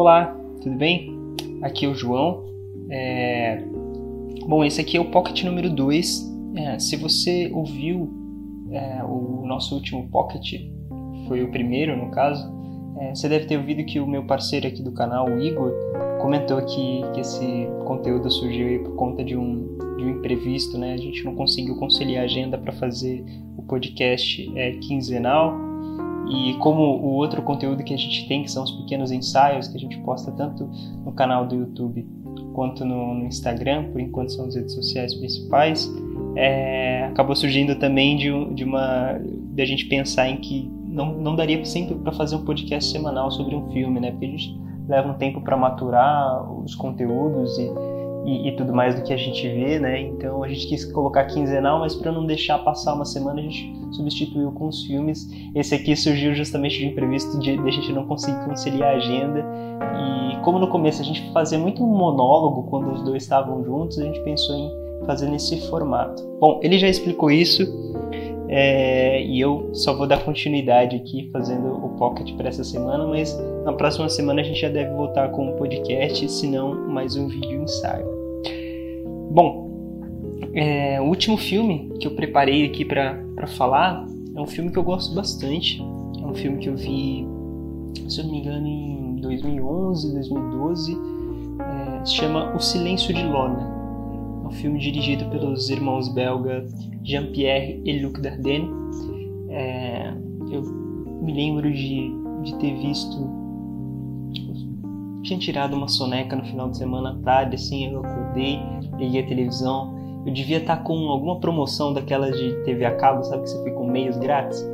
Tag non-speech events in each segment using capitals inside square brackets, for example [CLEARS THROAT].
Olá, tudo bem? Aqui é o João. É... Bom, esse aqui é o Pocket número 2. É, se você ouviu é, o nosso último Pocket, foi o primeiro no caso, é, você deve ter ouvido que o meu parceiro aqui do canal, o Igor, comentou que, que esse conteúdo surgiu por conta de um, de um imprevisto, né? A gente não conseguiu conciliar a agenda para fazer o podcast é, quinzenal e como o outro conteúdo que a gente tem, que são os pequenos ensaios que a gente posta tanto no canal do YouTube quanto no, no Instagram, por enquanto são as redes sociais principais, é, acabou surgindo também de, de uma de a gente pensar em que não, não daria sempre para fazer um podcast semanal sobre um filme, né? Porque a gente leva um tempo para maturar os conteúdos e e, e, tudo mais do que a gente vê, né? Então a gente quis colocar quinzenal, mas para não deixar passar uma semana a gente substituiu com os filmes. Esse aqui surgiu justamente de imprevisto de, de a gente não conseguir conciliar a agenda e como no começo a gente fazia muito um monólogo quando os dois estavam juntos, a gente pensou em fazer nesse formato. Bom, ele já explicou isso é, e eu só vou dar continuidade aqui fazendo o pocket para essa semana, mas na próxima semana a gente já deve voltar com um podcast, se não mais um vídeo ensaio. Bom, é, o último filme que eu preparei aqui para falar é um filme que eu gosto bastante. É um filme que eu vi, se eu não me engano, em 2011, 2012. É, se chama O Silêncio de Lorna. Um filme dirigido pelos irmãos belga Jean-Pierre e Luc Dardenne. É, eu me lembro de, de ter visto. Tinha tirado uma soneca no final de semana à tarde, assim, eu acordei, liguei a televisão. Eu devia estar com alguma promoção daquelas de TV a cabo, sabe, que você fica com meios grátis.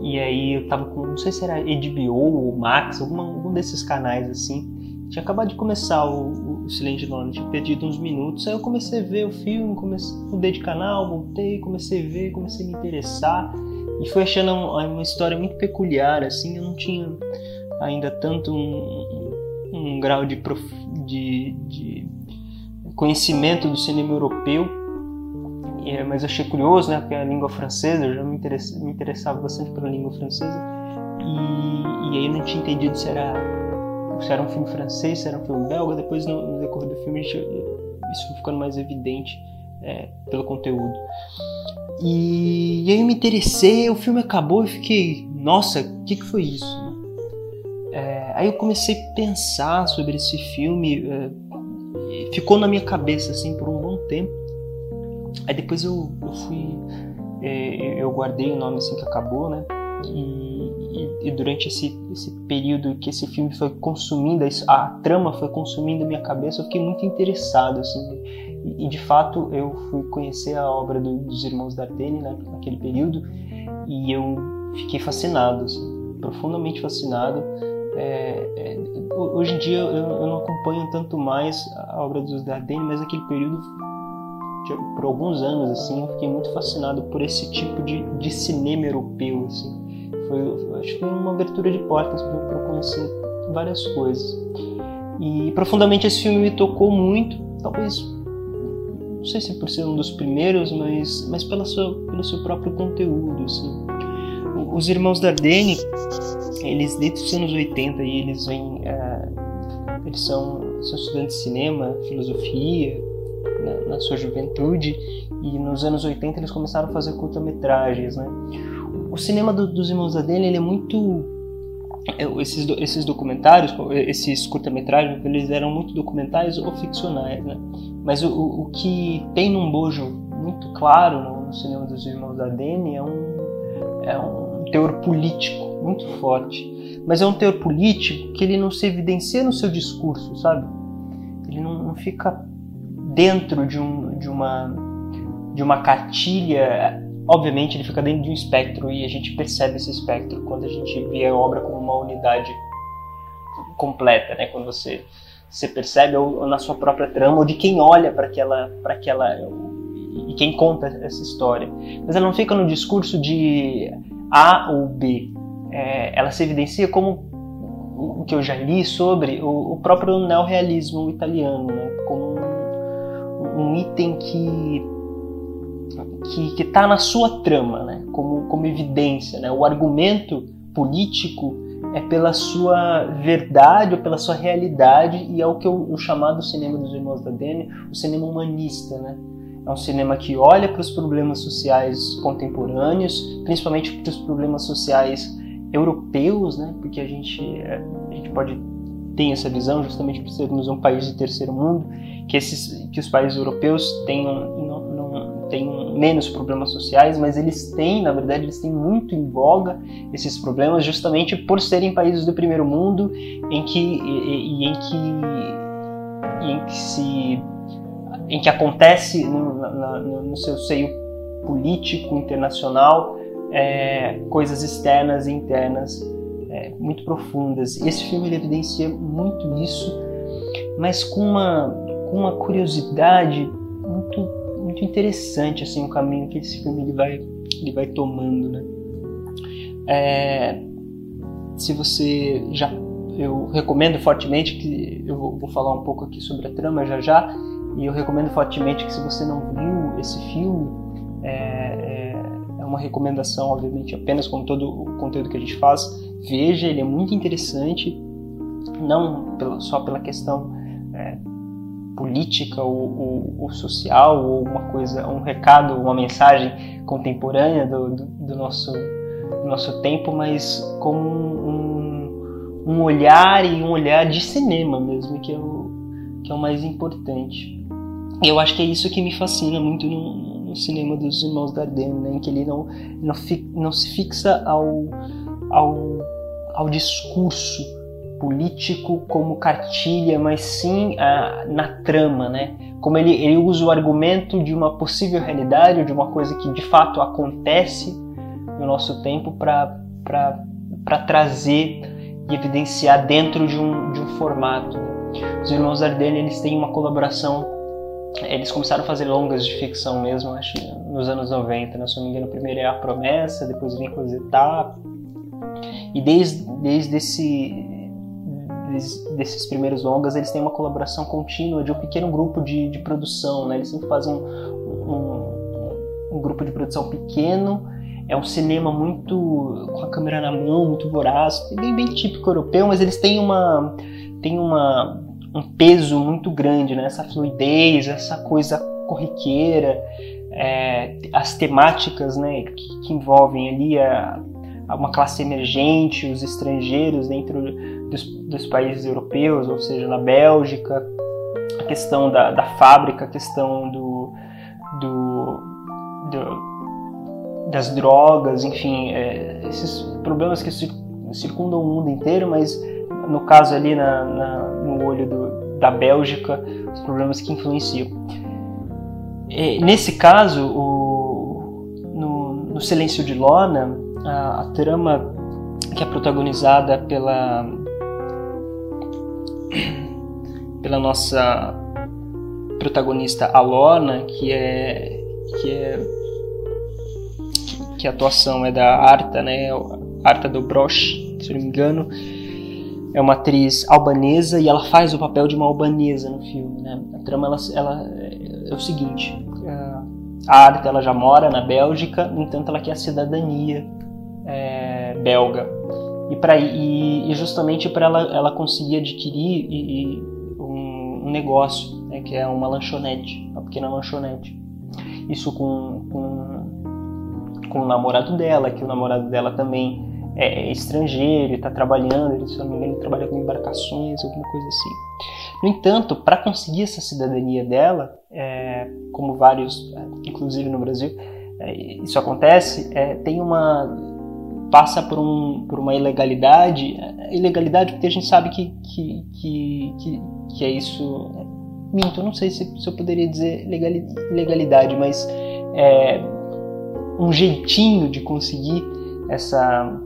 E aí eu tava com, não sei se era HBO ou Max, alguma, algum desses canais assim. Tinha acabado de começar o, o Silente Lona, tinha perdido uns minutos. Aí eu comecei a ver o filme, comecei, mudei de canal, voltei, comecei a ver, comecei a me interessar. E fui achando uma, uma história muito peculiar, assim, eu não tinha ainda tanto um, um, grau de, prof, de, de, conhecimento do cinema europeu, mas achei curioso, né, porque a língua francesa, eu já me, me interessava bastante pela língua francesa, e, e aí eu não tinha entendido se era se era um filme francês, se era um filme belga. Depois, no, no decorrer do filme, gente, isso foi ficando mais evidente é, pelo conteúdo. E, e, aí eu me interessei, o filme acabou e fiquei, nossa, o que, que foi isso? É, aí eu comecei a pensar sobre esse filme, é, ficou na minha cabeça assim por um bom tempo. Aí depois eu, eu fui, é, eu guardei o nome assim que acabou, né? E, e, durante esse, esse período que esse filme foi consumindo, a trama foi consumindo minha cabeça, eu fiquei muito interessado, assim, e, e de fato eu fui conhecer a obra do, dos Irmãos Dardenne né, naquele período, e eu fiquei fascinado, assim, profundamente fascinado. É, é, hoje em dia eu, eu, não acompanho tanto mais a obra dos Dardenne, mas naquele período por alguns anos assim eu fiquei muito fascinado por esse tipo de, de cinema europeu assim foi, acho que foi uma abertura de portas para conhecer várias coisas. E profundamente esse filme me tocou muito, talvez não sei se por ser um dos primeiros, mas, mas pela sua, pelo seu próprio conteúdo. Assim. Os irmãos Dardenne, eles desde os anos 80 e eles vêm, é, eles são, são estudantes de cinema, filosofia na, na, sua juventude e nos anos 80 eles começaram a fazer curta-metragens, né? O cinema do, dos irmãos Adene ele é muito é, esses, esses documentários, esses curta-metragens, eles eram muito documentais ou ficcionais, né? Mas o, o que tem num bojo muito claro no, cinema dos irmãos Dardenne é um, é um teor político muito forte. Mas é um teor político que ele não se evidencia no seu discurso, sabe? Ele não, não fica dentro de, um, de, uma, de uma cartilha Obviamente ele fica dentro de um espectro e a gente percebe esse espectro quando a gente vê a obra como uma unidade completa, né? Quando você você percebe ou, ou na sua própria trama ou de quem olha para aquela para aquela e quem conta essa história. Mas ela não fica no discurso de A ou B. É, ela se evidencia como o que eu já li sobre o, o próprio neorrealismo italiano, né? como um, um item que que está na sua trama, né? como, como evidência. Né? O argumento político é pela sua verdade ou pela sua realidade e é o que eu, eu chamado cinema dos irmãos da Dene, o cinema humanista, né? É um cinema que olha para os problemas sociais contemporâneos, principalmente para os problemas sociais europeus, né? Porque a gente, a gente pode ter essa visão justamente por sermos um país de terceiro mundo, que esses que os países europeus tenham têm menos problemas sociais, mas eles têm, na verdade, eles têm muito em voga esses problemas justamente por serem países do primeiro mundo em que e, e em que em que se em que acontece no, na, no seu seio político internacional é, coisas externas e internas é, muito profundas. Esse filme evidencia muito isso, mas com uma, com uma curiosidade muito, muito interessante assim o caminho que esse filme ele vai, ele vai tomando, né? É, se você já eu recomendo fortemente que eu vou, vou falar um pouco aqui sobre a trama já já e eu recomendo fortemente que se você não viu esse filme, é, é, é uma recomendação, obviamente, apenas com todo o conteúdo que a gente faz. Veja, ele é muito interessante, não pela, só pela questão é, política ou, ou, ou, social, ou uma coisa, um recado, uma mensagem contemporânea do, do, do nosso, do nosso tempo, mas como um, um, olhar e um olhar de cinema mesmo, que é o, que é o mais importante. E eu acho que é isso que me fascina muito no, no cinema dos Irmãos Dardenne, né? em que ele não, não, fi, não se fixa ao, ao, ao discurso político como cartilha, mas sim a, na trama, né? Como ele, ele usa o argumento de uma possível realidade, de uma coisa que de fato acontece no nosso tempo para trazer e evidenciar dentro de um, de um formato. Os irmãos Dardenne eles têm uma colaboração eles começaram a fazer longas de ficção mesmo, acho, nos anos 90, né? se não me engano, primeiro é A Promessa, depois vem Rosetta. E desde, desde esse, desses primeiros longas, eles têm uma colaboração contínua de um pequeno grupo de, de produção, né? Eles sempre fazem um, um, um grupo de produção pequeno, é um cinema muito com a câmera na mão, muito voraz, bem, bem típico europeu, mas eles têm uma, têm uma um peso muito grande, né? essa fluidez, essa coisa corriqueira, é, as temáticas né, que, que envolvem ali a, uma classe emergente, os estrangeiros dentro dos, dos, países europeus, ou seja, na Bélgica, a questão da, da fábrica, a questão do, do, do das drogas, enfim, é, esses problemas que circundam o mundo inteiro, mas no caso ali na, na, no olho do, da Bélgica, os problemas que influenciam. E, nesse caso, o, no, no, Silêncio de Lona, a, a trama que é protagonizada pela [CLEARS THROAT] pela nossa protagonista Alona, que é que é que a atuação é da Arta, né? Arta do Broch, se não me engano é uma atriz albanesa e ela faz o papel de uma albanesa no filme. Né? A trama ela, ela é o seguinte: a Arta ela já mora na Bélgica, no entanto ela quer a cidadania é, belga e, pra, e, e justamente para ela, ela conseguir adquirir e, um, um, negócio né, que é uma lanchonete, uma pequena lanchonete. Isso com, com, com o namorado dela, que o namorado dela também é, é estrangeiro está trabalhando, ele, se não me engano, ele trabalha com embarcações, alguma coisa assim. No entanto, para conseguir essa cidadania dela, é, como vários, é, inclusive no Brasil, é, isso acontece, é, tem uma passa por, um, por uma ilegalidade, ilegalidade porque a gente sabe que, que, que, que, que é isso. Minto, não sei se, se eu poderia dizer legalidade, mas é um jeitinho de conseguir essa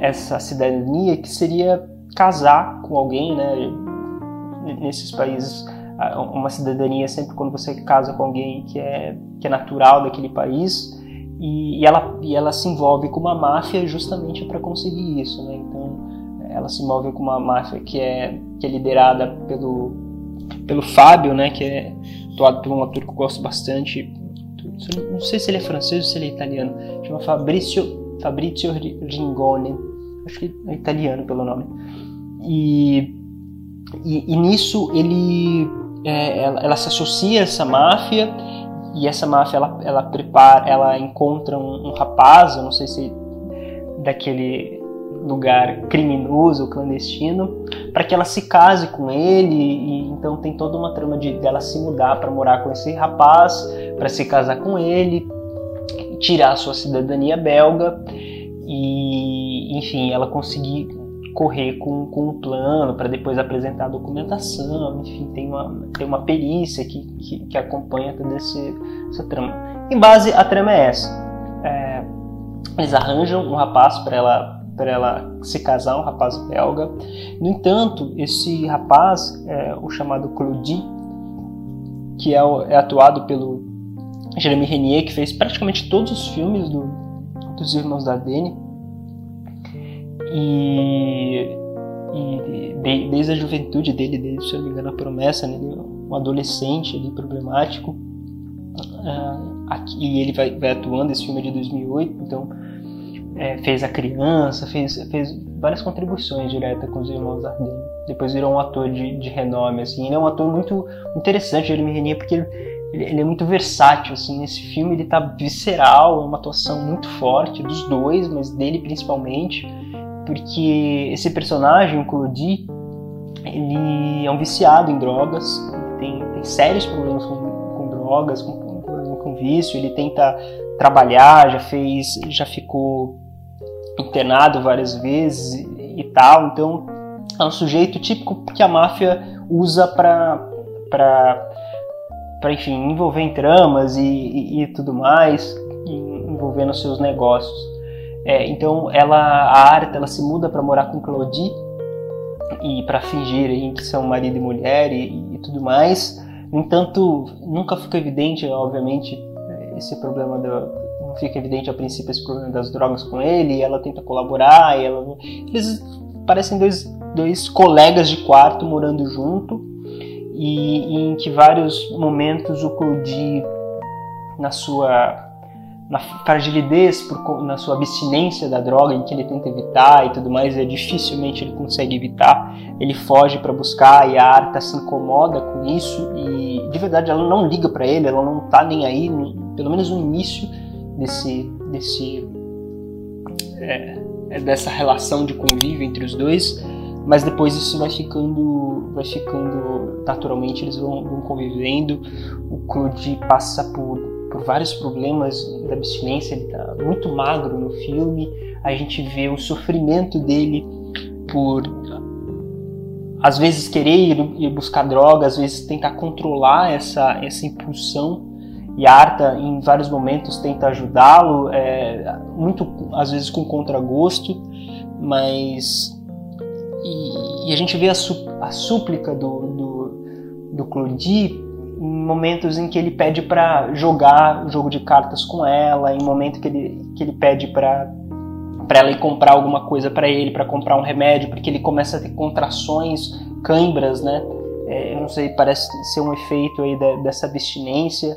essa cidadania que seria casar com alguém, né? Nesses países, uma cidadania é sempre quando você casa com alguém que é, que é natural daquele país e, e ela, e ela se envolve com uma máfia justamente para conseguir isso, né? Então, ela se envolve com uma máfia que é, que é liderada pelo, pelo Fábio, né? Que é atuado por um ator que eu gosto bastante. Não sei se ele é francês ou se ele é italiano. Chama Fabrizio, Fabrizio Ringone acho que é italiano pelo nome. E, e, e nisso ele, é, ela, ela, se associa a essa máfia e essa máfia ela, ela prepara, ela encontra um, um rapaz, eu não sei se daquele lugar criminoso, clandestino, para que ela se case com ele e então tem toda uma trama de dela se mudar para morar com esse rapaz, para se casar com ele, tirar sua cidadania belga e enfim, ela conseguir correr com, com um plano para depois apresentar a documentação, enfim, tem uma, tem uma perícia que, que, que acompanha toda esse, essa trama. Em base, a trama é essa. É, eles arranjam um rapaz para ela para ela se casar, um rapaz belga. No entanto, esse rapaz, é, o chamado Claudie, que é, é, atuado pelo Jeremy Renier, que fez praticamente todos os filmes do, dos Irmãos da Dene, e, e de, desde a juventude dele, desde, se eu não me engano, a promessa, né, um adolescente ali, problemático, uh, aqui, e ele vai, vai atuando, esse filme é de 2008, então é, fez a criança, fez, fez várias contribuições diretas com os irmãos Dardenne. Depois virou um ator de, de renome, assim. Ele é um ator muito interessante, Jeremy Renier, porque ele, ele, ele, é muito versátil, assim. Nesse filme ele tá visceral, é uma atuação muito forte dos dois, mas dele principalmente, porque esse personagem, o Claudie, ele é um viciado em drogas, tem, tem sérios problemas com, com drogas, com, com, com vício, ele tenta trabalhar, já fez, já ficou internado várias vezes e, tal. Então é um sujeito típico que a máfia usa para para enfim envolver em tramas e, e, e tudo mais, envolvendo seus negócios. É, então ela a Arta ela se muda para morar com Claudie e para fingir aí, que são marido e mulher e, e tudo mais. No entanto, nunca fica evidente, obviamente, esse problema não fica evidente a princípio esse problema das drogas com ele, ela tenta colaborar, ela, eles parecem dois, dois colegas de quarto morando junto, e, e em que vários momentos o Cody, na sua na fragilidez, por, na sua abstinência da droga, em que ele tenta evitar e tudo mais, é dificilmente ele consegue evitar. Ele foge para buscar e a Arta se incomoda com isso e de verdade ela não liga para ele, ela não tá nem aí, pelo menos no início desse, desse é, é, dessa relação de convívio entre os dois, mas depois isso vai ficando, vai ficando naturalmente eles vão, vão convivendo. O Claude passa por vários problemas da abstinência, ele está muito magro no filme. A gente vê o sofrimento dele por às vezes querer ir, buscar droga, às vezes tentar controlar essa, essa impulsão e a Arta em vários momentos tenta ajudá-lo, é, muito às vezes com contragosto, mas e, e, a gente vê a, su, a súplica do, do, do Claudie em momentos em que ele pede para jogar o jogo de cartas com ela, em momento que ele, que ele pede para para ela ir comprar alguma coisa para ele, para comprar um remédio, porque ele começa a ter contrações, cãibras, né? É, eu não sei, parece ser um efeito aí da, dessa abstinência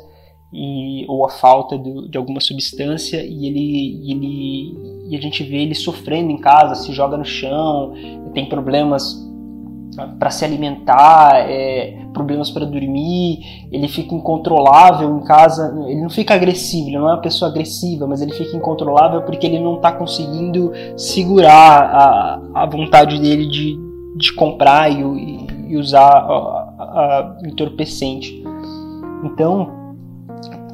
e, ou a falta de, de alguma substância e ele, ele e a gente vê ele sofrendo em casa, se joga no chão, tem problemas para se alimentar, é, problemas para dormir, ele fica incontrolável em casa, ele não fica agressivo, ele não é uma pessoa agressiva, mas ele fica incontrolável porque ele não está conseguindo segurar a, a vontade dele de, de comprar e, e usar a, a, a entorpecente. Então,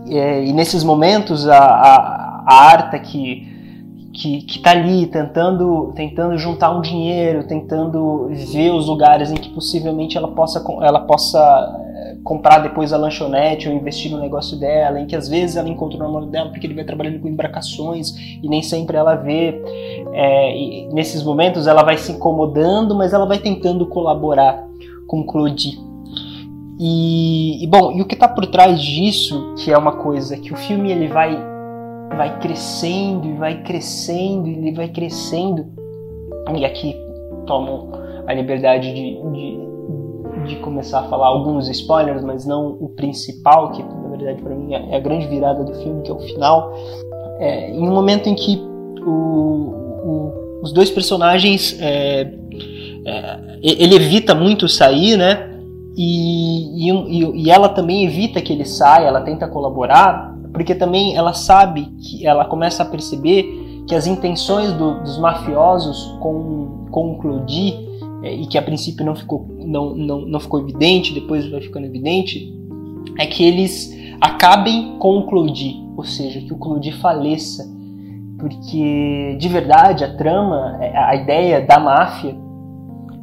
é, e nesses momentos a, a, a Arta que que está ali tentando tentando juntar um dinheiro, tentando ver os lugares em que possivelmente ela possa ela possa é, comprar depois a lanchonete ou investir no negócio dela, em que às vezes ela encontra o namorado dela porque ele vai trabalhando com embarcações e nem sempre ela vê. É, nesses momentos ela vai se incomodando, mas ela vai tentando colaborar com Claudie. E, e, bom, e o que está por trás disso, que é uma coisa que o filme ele vai vai crescendo e vai crescendo e vai crescendo. E aqui tomo a liberdade de, de, de, começar a falar alguns spoilers, mas não o principal, que na verdade para mim é a grande virada do filme, que é o final. É, em um momento em que o, o os dois personagens é, é, ele evita muito sair, né? E, e, e, ela também evita que ele saia, ela tenta colaborar, porque também ela sabe que ela começa a perceber que as intenções do, dos mafiosos com, com o Clodi, é, e que a princípio não ficou, não, não, não ficou evidente, depois vai ficando evidente, é que eles acabem com o Clodi, ou seja, que o Clodi faleça. Porque de verdade a trama, é, a ideia da máfia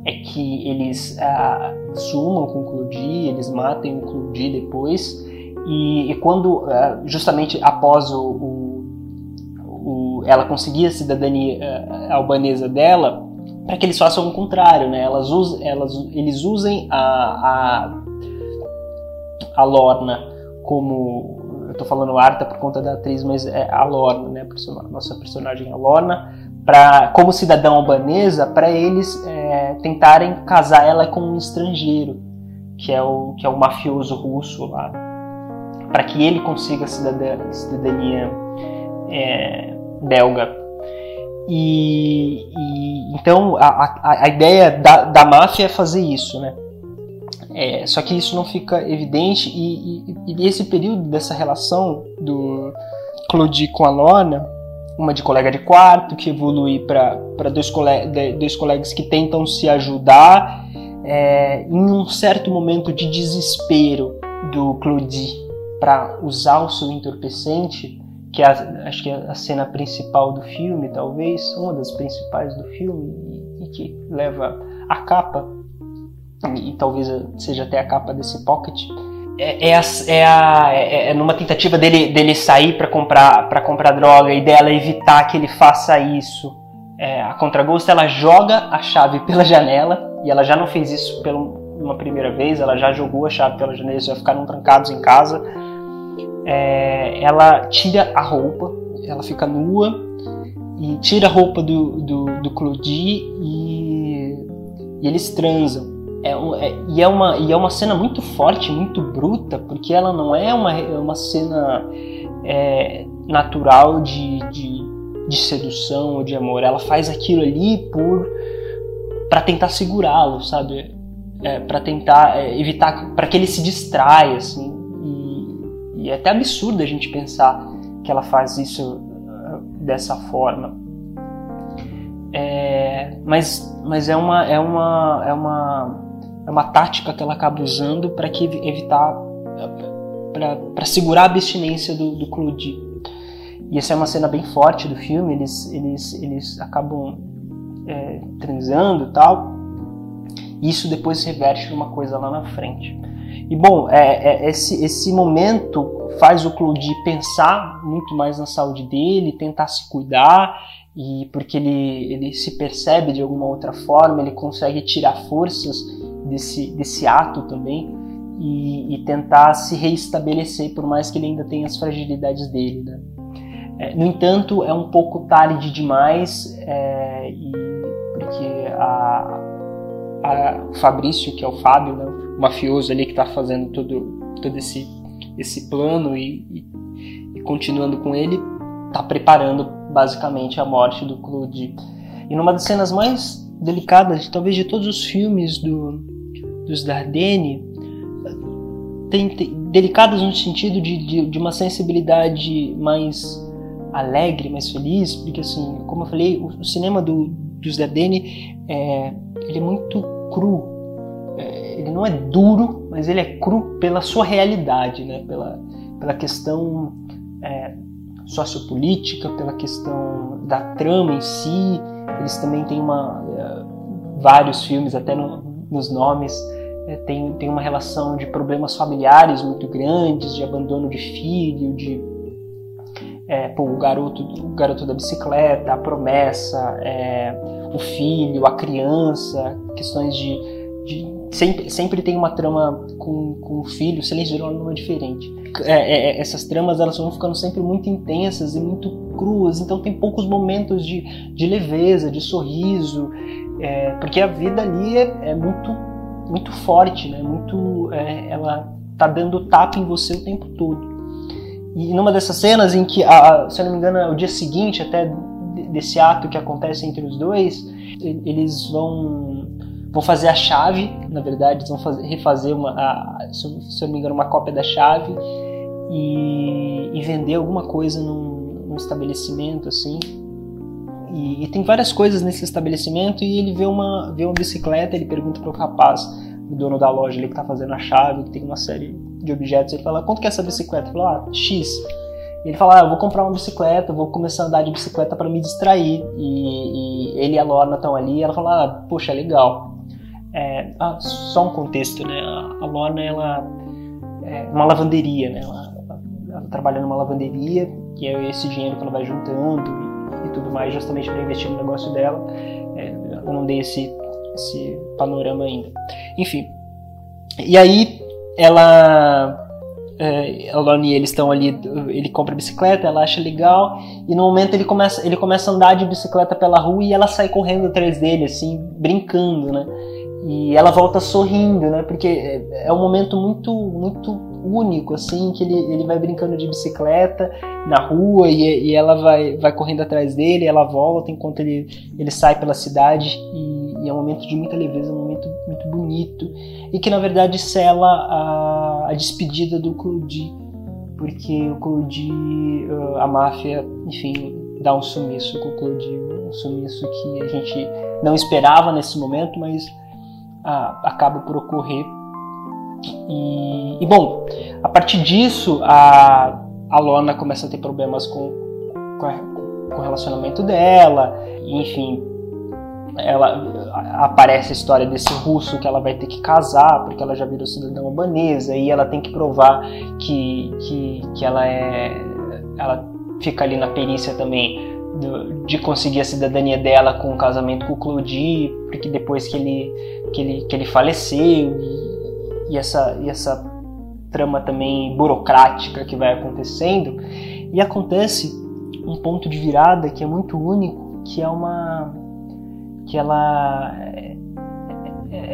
é que eles ah, sumam com o Clodi, eles matem o Clodi depois, e, e quando, ah, justamente após o, o, o, ela conseguir a cidadania ah, albanesa dela, para que eles façam o contrário, né? Elas usam, elas, eles usem a, a, a Lorna como eu tô falando Arta por conta da atriz, mas é a Lorna, né? Nossa personagem é a Lorna, para como cidadã albanesa, para eles é, tentarem casar ela com um estrangeiro, que é o que é o mafioso russo lá, para que ele consiga a cidadania, é, belga. E, e então a, a, a ideia da, da máfia é fazer isso, né? É, só que isso não fica evidente e, e, e, esse período dessa relação do Claudie com a Lorna uma de colega de quarto, que evolui para dois, colega, dois colegas que tentam se ajudar, é, em um certo momento de desespero do Claudie para usar o seu entorpecente, que é, acho que é a cena principal do filme, talvez, uma das principais do filme, e, e que leva a capa, e, e talvez seja até a capa desse pocket, é, é, a, é, a, é, é, numa tentativa dele, dele sair para comprar para comprar droga e dela evitar que ele faça isso. É, a contragosto ela joga a chave [LAUGHS] pela janela e ela já não fez isso pela uma primeira vez, ela já jogou a chave pela janela, eles já ficaram trancados em casa. É, ela tira a roupa, ela fica nua e tira a roupa do, do, do e, e eles transam. É, é, e, é uma, e é uma cena muito forte, muito bruta, porque ela não é uma, é uma cena é, natural de, de, de, sedução ou de amor. Ela faz aquilo ali por para tentar segurá-lo, sabe? É, para tentar é, evitar, para que ele se distraia, assim. E, é até absurdo a gente pensar que ela faz isso uh, dessa forma. É, mas, mas é uma, é uma, é uma é uma tática que ela acaba usando para que evitar para segurar a abstinência do, do. E essa é uma cena bem forte do filme, eles, eles, eles acabam é, transando e tal. E isso depois se reverte numa coisa lá na frente. E bom, é, é, esse, esse momento faz o Claude pensar muito mais na saúde dele, tentar se cuidar, e porque ele, ele se percebe de alguma outra forma, ele consegue tirar forças desse, desse ato também e, e, tentar se reestabelecer, por mais que ele ainda tenha as fragilidades dele. Né? É, no entanto, é um pouco tarde demais, é, e, porque a, a Fabrício, que é o Fábio, né, mafioso ali que está fazendo todo, todo esse, esse plano e, e, e continuando com ele, está preparando basicamente a morte do Claude. E numa das cenas mais delicadas, talvez de todos os filmes do, dos Dardenne, tem, tem, delicadas no sentido de, de, de, uma sensibilidade mais alegre, mais feliz, porque assim, como eu falei, o, o cinema do, dos Dardenne é, ele é muito cru, ele não é duro, mas ele é cru pela sua realidade, né? pela, pela questão é, sociopolítica, pela questão da trama em si. Eles também têm uma, é, vários filmes, até no, nos nomes, é, tem, tem uma relação de problemas familiares muito grandes, de abandono de filho, de é, pô, o garoto o garoto da bicicleta, a promessa, é, o filho, a criança, questões de, de, sempre, sempre tem uma trama com, com o filho, se eles viram numa diferente. É, é, é, essas tramas elas vão ficando sempre muito intensas e muito cruas, então tem poucos momentos de, de leveza, de sorriso, é, porque a vida ali é, é muito muito forte, né? Muito, é, ela tá dando tapa em você o tempo todo. E numa dessas cenas em que, a, se eu não me engano, é o dia seguinte até desse ato que acontece entre os dois, eles vão vão fazer a chave, na verdade, eles vão fazer, refazer uma, a, se eu não me engano, uma cópia da chave e, e vender alguma coisa num, num estabelecimento assim. E, e, tem várias coisas nesse estabelecimento e ele vê uma, vê uma bicicleta, ele pergunta para o rapaz, o dono da loja ali que está fazendo a chave, que tem uma série de objetos, ele fala, quanto que é essa bicicleta? Ele fala, ah, X. Ele fala, ah, eu vou comprar uma bicicleta, vou começar a andar de bicicleta para me distrair. E, e, ele e a Lorna estão ali, e ela fala, ah, poxa, legal. É, ah, só um contexto, né? A, Lorna, ela é uma lavanderia, né? Ela, ela, ela trabalha numa lavanderia, que é esse dinheiro que ela vai juntando e, e tudo mais, justamente para investir no negócio dela. É, eu não dei esse, esse panorama ainda. Enfim. E aí, ela é, a Loni eles estão ali, ele compra bicicleta, ela acha legal e no momento ele começa, ele começa a andar de bicicleta pela rua e ela sai correndo atrás dele assim, brincando, né? E ela volta sorrindo, né? Porque é, é um momento muito muito único assim, que ele, ele vai brincando de bicicleta na rua e, e ela vai vai correndo atrás dele, ela volta enquanto ele ele sai pela cidade. E, e é um momento de muita leveza, um momento muito bonito. E que na verdade sela a, a despedida do Claudi, porque o Claudi, uh, a máfia, enfim, dá um sumiço com o Claudi, um sumiço que a gente não esperava nesse momento, mas uh, acaba por ocorrer. E, e, bom, a partir disso, a, a começa a ter problemas com, com, a, com o relacionamento dela, enfim, ela aparece a história desse russo que ela vai ter que casar porque ela já virou cidadã albanesa e ela tem que provar que, que, que ela é ela fica ali na perícia também de conseguir a cidadania dela com o casamento com o Claudie porque depois que ele que ele, que ele faleceu e, e essa e essa trama também burocrática que vai acontecendo e acontece um ponto de virada que é muito único que é uma que ela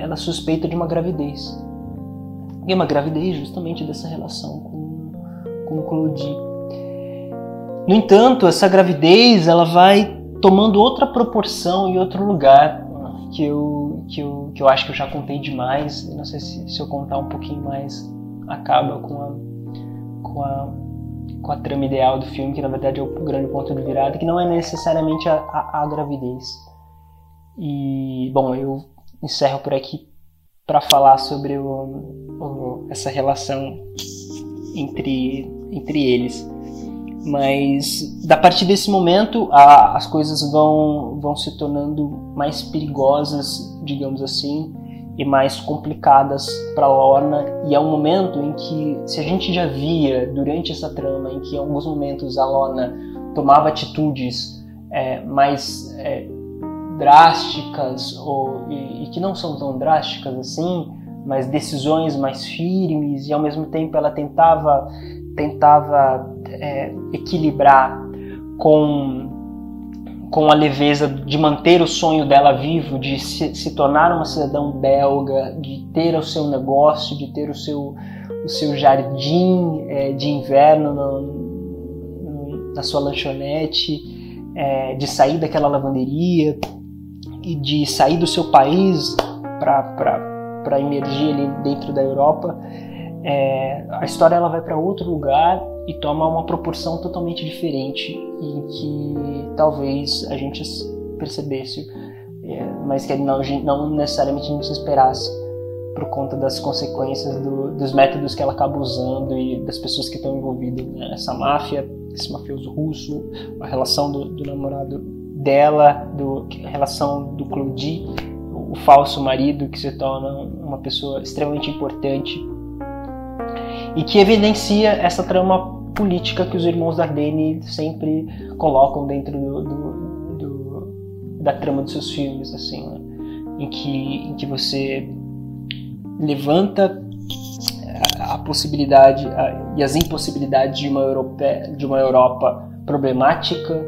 ela suspeita de uma gravidez. E é uma gravidez justamente dessa relação com, com o Claudie. No entanto, essa gravidez ela vai tomando outra proporção e outro lugar que eu, que eu, que eu acho que eu já contei demais. Não sei se, se eu contar um pouquinho mais acaba com a, com a, com a trama ideal do filme, que na verdade é o grande ponto de virada, que não é necessariamente a, a, a gravidez e, bom, eu encerro por aqui para falar sobre o, o, essa relação entre, entre eles. Mas, da partir desse momento, a, as coisas vão, vão se tornando mais perigosas, digamos assim, e mais complicadas para Lorna. E é um momento em que, se a gente já via durante essa trama, em que em alguns momentos a Lorna tomava atitudes é, mais é, drásticas ou, e, e, que não são tão drásticas assim, mas decisões mais firmes e ao mesmo tempo ela tentava tentava é, equilibrar com com a leveza de manter o sonho dela vivo, de se, se tornar uma cidadã belga, de ter o seu negócio, de ter o seu o seu jardim é, de inverno no, no, na sua lanchonete, é, de sair daquela lavanderia, e de sair do seu país para emergir ali dentro da Europa, é, a história ela vai para outro lugar e toma uma proporção totalmente diferente em que talvez a gente percebesse, é, mas que não, não necessariamente a gente esperasse por conta das consequências do, dos métodos que ela acaba usando e das pessoas que estão envolvidas nessa máfia, esse mafioso russo, a relação do, do namorado dela, do, a relação do Claudie, o falso marido que se torna uma pessoa extremamente importante e que evidencia essa trama política que os irmãos Dardenne sempre colocam dentro do, do, do, da trama dos seus filmes, assim, né? em, que, em que você levanta a, a possibilidade a, e as impossibilidades de uma, Europe, de uma Europa problemática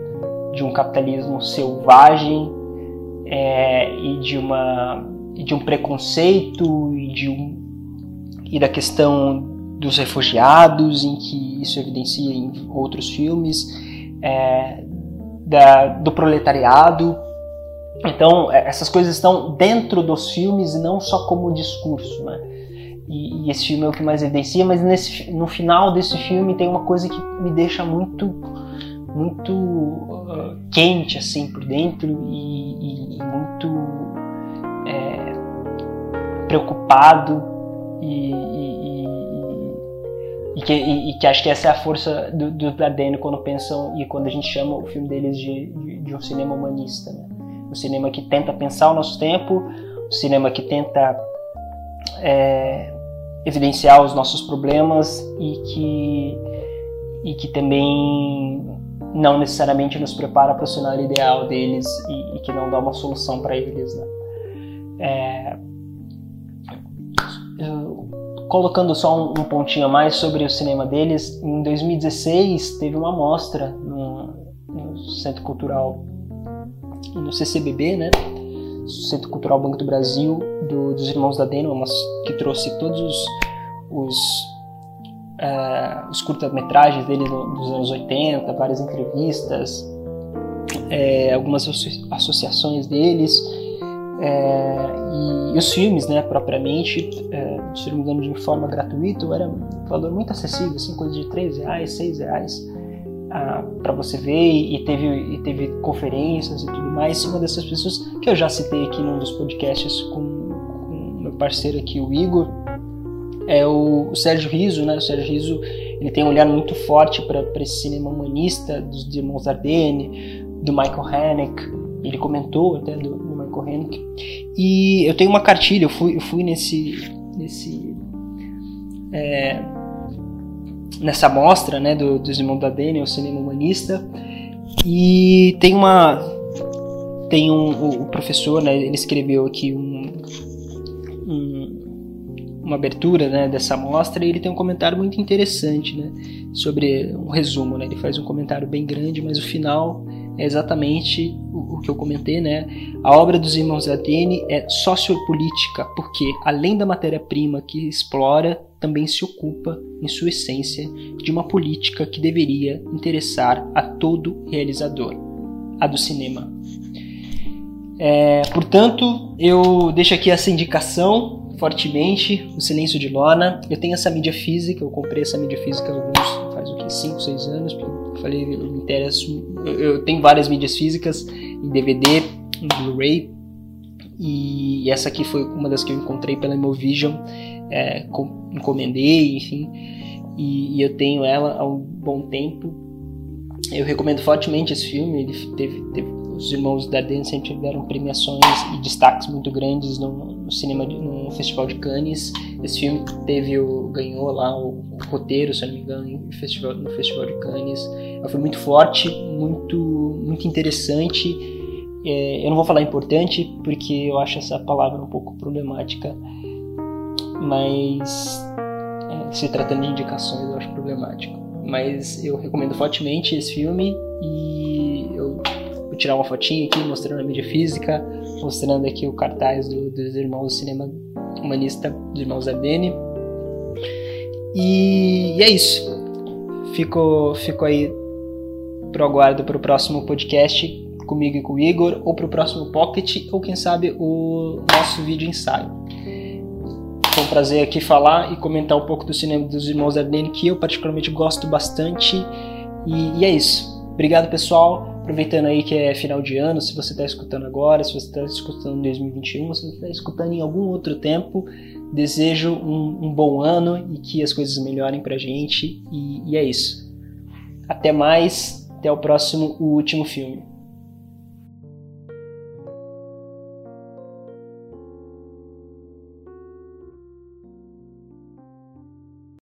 de um capitalismo selvagem é, e de uma de um preconceito e de um e da questão dos refugiados em que isso evidencia em outros filmes é, da, do proletariado. Então, é, essas coisas estão dentro dos filmes e não só como discurso, né? E, e, esse filme é o que mais evidencia, mas nesse, no final desse filme tem uma coisa que me deixa muito muito uh, quente assim por dentro e, e, e muito é, preocupado e, e, que, e, que acho que essa é a força do, do Dardenne quando pensam e quando a gente chama o filme deles de, de, de um cinema humanista, né? um cinema que tenta pensar o nosso tempo, um cinema que tenta é, evidenciar os nossos problemas e que, e que também não necessariamente nos prepara para o cenário ideal deles e, e que não dá uma solução para eles. Né? É, colocando só um, um, pontinho a mais sobre o cinema deles, em 2016 teve uma mostra no, no Centro Cultural, no CCBB, né? Centro Cultural Banco do Brasil, do, dos Irmãos da Deno, que trouxe todos os, os, uh, os curta-metragens deles dos anos 80, várias entrevistas, é, algumas associações deles, é, e, os filmes, né, propriamente, é, se não me engano, de forma gratuita, era um valor muito acessível, assim, coisa de 3 reais, 6 reais ah, para você ver e teve, e teve conferências e tudo mais. E uma dessas pessoas que eu já citei aqui num dos podcasts com, o meu parceiro aqui, o Igor, é o, o Sérgio Riso, né? O Sérgio Riso ele tem um olhar muito forte para esse cinema humanista dos irmãos Dardenne, do Michael Haneke. Ele comentou até do, do Michael Haneke. E eu tenho uma cartilha, eu fui, eu fui nesse, nesse é, nessa mostra né, do, dos irmãos da Dene, o cinema humanista. E tem uma. Tem um. O professor, né, ele escreveu aqui um, um, uma abertura né, dessa mostra e ele tem um comentário muito interessante né, sobre um resumo. Né, ele faz um comentário bem grande, mas o final é exatamente o, que eu comentei, né? A obra dos irmãos Atene é sociopolítica, porque além da matéria-prima que explora, também se ocupa, em sua essência, de uma política que deveria interessar a todo realizador, a do cinema. É, portanto, eu deixo aqui essa indicação fortemente, o Silêncio de Lona. Eu tenho essa mídia física, eu comprei essa mídia física alguns, faz o que, 5, 6 anos, falei, eu me interesso, eu, tenho várias mídias físicas, em DVD, em Blu-ray, e essa aqui foi uma das que eu encontrei pela Imovision, é, encomendei, enfim, e, e, eu tenho ela há um bom tempo. Eu recomendo fortemente esse filme. Ele teve, teve os irmãos Dardenne sempre deram premiações e destaques muito grandes no, no cinema, no Festival de Cannes. Esse filme teve o, ganhou lá o, o roteiro, se não me engano, no Festival, no Festival de Cannes. Foi muito forte, muito, muito interessante. É, eu não vou falar importante porque eu acho essa palavra um pouco problemática mas é, se tratando de indicações eu acho problemático. Mas eu recomendo fortemente esse filme e eu vou tirar uma fotinha aqui mostrando a mídia física, mostrando aqui o cartaz do, dos irmãos do cinema humanista, dos irmãos Abene. E, e é isso. Fico, fico aí pro aguardo para o próximo podcast comigo e com o Igor, ou para o próximo Pocket, ou quem sabe o nosso vídeo ensaio. Foi um prazer aqui falar e comentar um pouco do cinema dos Irmãos Ardenne, que eu particularmente gosto bastante. E, e é isso. Obrigado, pessoal. Aproveitando aí que é final de ano, se você está escutando agora, se você está escutando em 2021, se você está escutando em algum outro tempo, desejo um, um, bom ano e que as coisas melhorem pra gente. E, e é isso. Até mais, até o próximo, o último filme.